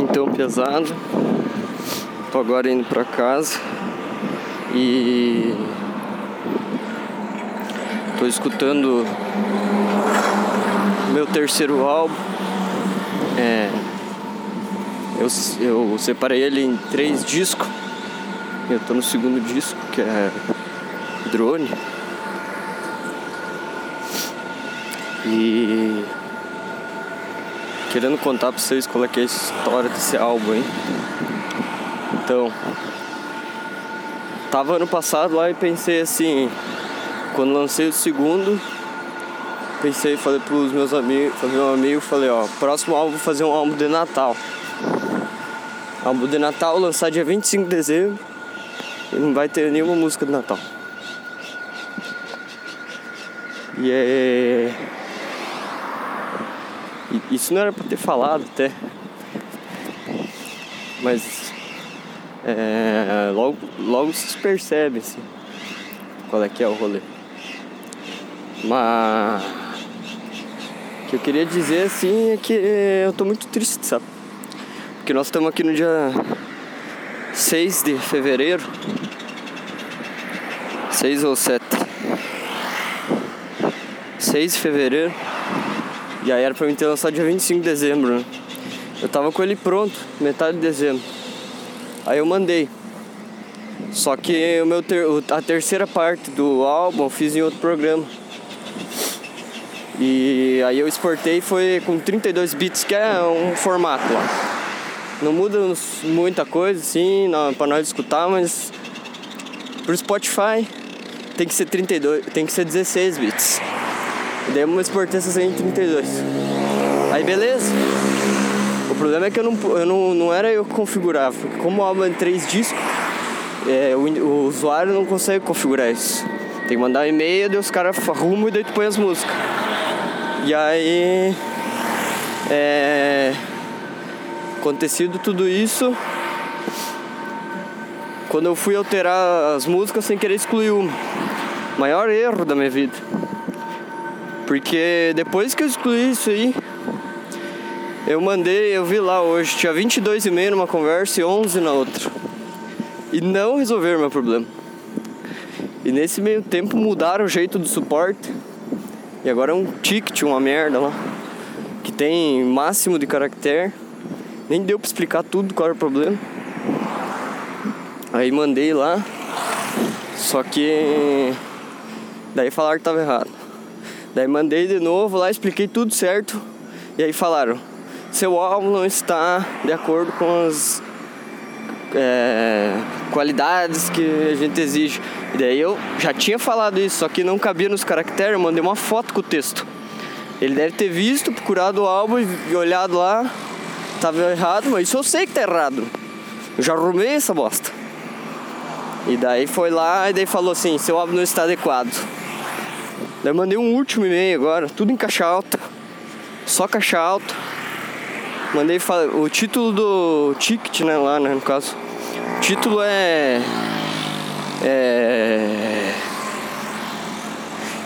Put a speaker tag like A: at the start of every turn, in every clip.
A: Então pesado. Tô agora indo pra casa e tô escutando meu terceiro álbum. É, eu, eu separei ele em três discos. Eu tô no segundo disco, que é Drone. E querendo contar pra vocês qual é, é a história desse álbum, hein? Então, tava ano passado lá e pensei assim, quando lancei o segundo, pensei, falei pros meus amigos, falei meu amigo, falei, ó, próximo álbum vou fazer um álbum de Natal. Álbum de Natal lançar dia 25 de dezembro e não vai ter nenhuma música de Natal. E é. Isso não era pra ter falado até. Mas é, logo, logo se percebe assim, qual é que é o rolê. Mas o que eu queria dizer assim é que eu tô muito triste, sabe? Porque nós estamos aqui no dia 6 de fevereiro. 6 ou 7. 6 de fevereiro. Aí era pra mim ter lançado dia 25 de dezembro, né? Eu tava com ele pronto, metade de dezembro. Aí eu mandei. Só que o meu ter, a terceira parte do álbum eu fiz em outro programa. E aí eu exportei foi com 32 bits, que é um formato lá. Não muda muita coisa assim, não, pra nós escutar, mas pro Spotify tem que ser 32, tem que ser 16 bits. Daí eu exportei essas em 32. Aí beleza. O problema é que eu não, eu não, não era eu que configurava, porque como o álbum é três discos, é, o, o, usuário não consegue configurar isso. Tem que mandar um e-mail, daí os caras arrumam e daí tu põe as músicas. E aí. É, acontecido tudo isso, quando eu fui alterar as músicas sem querer excluir uma. Maior erro da minha vida. Porque depois que eu excluí isso aí, eu mandei, eu vi lá hoje, tinha 22,5 numa conversa e 11 na outra. E não resolveram meu problema. E nesse meio tempo mudaram o jeito do suporte. E agora é um ticket, uma merda lá. Que tem máximo de caractere. Nem deu pra explicar tudo qual era o problema. Aí mandei lá. Só que. Daí falaram que tava errado. Daí mandei de novo lá, expliquei tudo certo. E aí falaram: seu álbum não está de acordo com as é, qualidades que a gente exige. E daí eu já tinha falado isso, só que não cabia nos caracteres, eu mandei uma foto com o texto. Ele deve ter visto, procurado o álbum e olhado lá, tava errado, mas isso eu sei que tá errado. Eu já arrumei essa bosta. E daí foi lá e daí falou assim, seu álbum não está adequado. Daí mandei um último e-mail agora, tudo em caixa alta. Só caixa alta. Mandei o título do ticket, né, lá, né, no caso. O título é é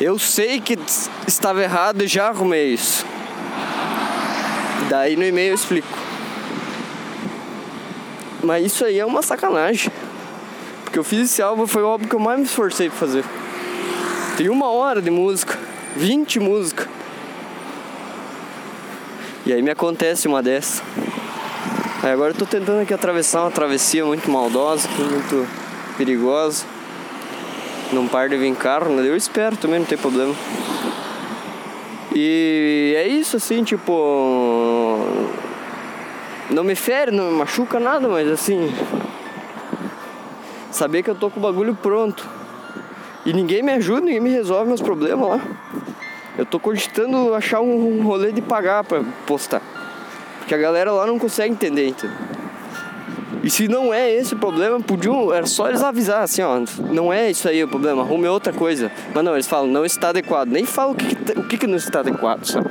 A: Eu sei que estava errado e já arrumei isso. Daí no e-mail eu explico. Mas isso aí é uma sacanagem. Porque eu fiz esse álbum, foi o álbum que eu mais me esforcei pra fazer. Tem uma hora de música, 20 músicas. E aí me acontece uma dessa. Aí agora eu tô tentando aqui atravessar uma travessia muito maldosa, muito perigosa. Não par de vir carro? Eu espero também, não tem problema. E é isso assim, tipo. Não me fere, não me machuca nada, mas assim. Saber que eu tô com o bagulho pronto. E ninguém me ajuda, ninguém me resolve meus problemas lá. Eu tô cogitando achar um rolê de pagar pra postar. Porque a galera lá não consegue entender? E se não é esse o problema, podiam, era só eles avisar assim, ó, não é isso aí o problema, arrume outra coisa. Mas não, eles falam, não está adequado. Nem falam o que, que o que, que não está adequado, sabe?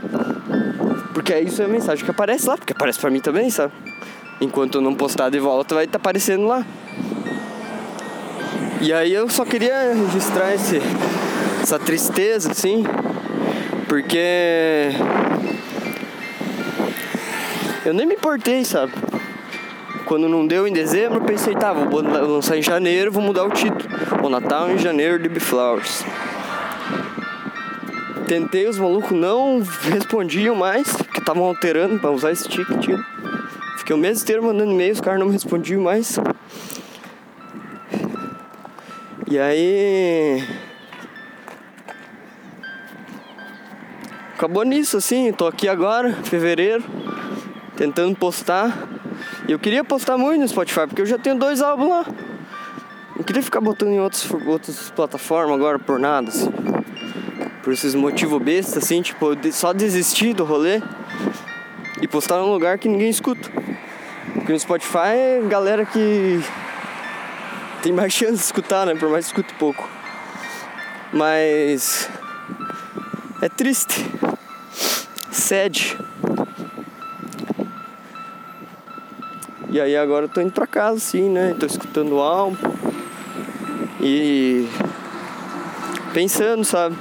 A: Porque isso é a mensagem que aparece lá, porque aparece pra mim também, sabe? Enquanto eu não postar de volta, vai estar tá aparecendo lá. E aí eu só queria registrar esse, essa tristeza, assim, porque eu nem me importei, sabe? Quando não deu em dezembro, pensei, tá, vou lançar em janeiro, vou mudar o título. O Natal em janeiro de Flowers. Tentei, os malucos não respondiam mais, porque estavam alterando para usar esse ticket. Fiquei o mês inteiro mandando e-mail, os caras não me respondiam mais. E aí. Acabou nisso assim, tô aqui agora, fevereiro, tentando postar. E eu queria postar muito no Spotify, porque eu já tenho dois álbuns lá. Não queria ficar botando em outros, outras plataformas agora por nada, assim. Por esses motivos bestas, assim, tipo, só desistir do rolê e postar num lugar que ninguém escuta. Porque no Spotify galera que tem mais chance de escutar, né? Por mais que escute pouco. Mas é triste. Sede. E aí agora eu tô indo pra casa assim, né? Tô escutando o álbum. E pensando, sabe?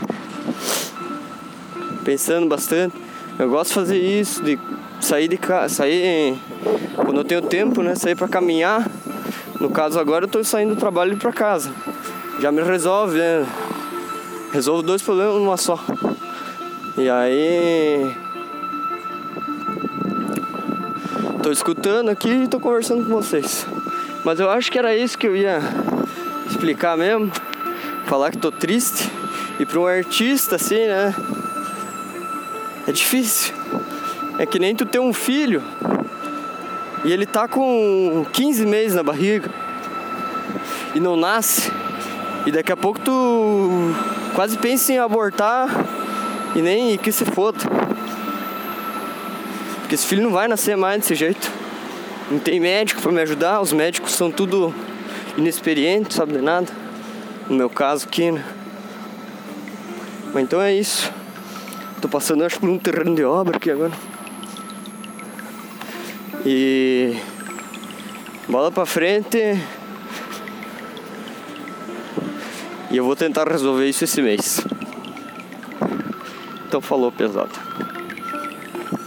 A: Pensando bastante. Eu gosto de fazer isso, de sair de casa, sair quando eu tenho tempo, né? Sair pra caminhar. No caso agora eu tô saindo do trabalho para casa. Já me resolve, né? Resolvo dois problemas numa só. E aí. Tô escutando aqui e tô conversando com vocês. Mas eu acho que era isso que eu ia explicar mesmo. Falar que tô triste. E para um artista assim, né? É difícil. É que nem tu ter um filho e ele tá com 15 meses na barriga e não nasce. E daqui a pouco tu quase pensa em abortar e nem que se foda. Porque esse filho não vai nascer mais desse jeito. Não tem médico para me ajudar, os médicos são tudo inexperientes, sabe de nada. No meu caso aqui, né? Mas então é isso. Tô passando acho por um terreno de obra aqui agora. E bola pra frente. E eu vou tentar resolver isso esse mês. Então falou pesado.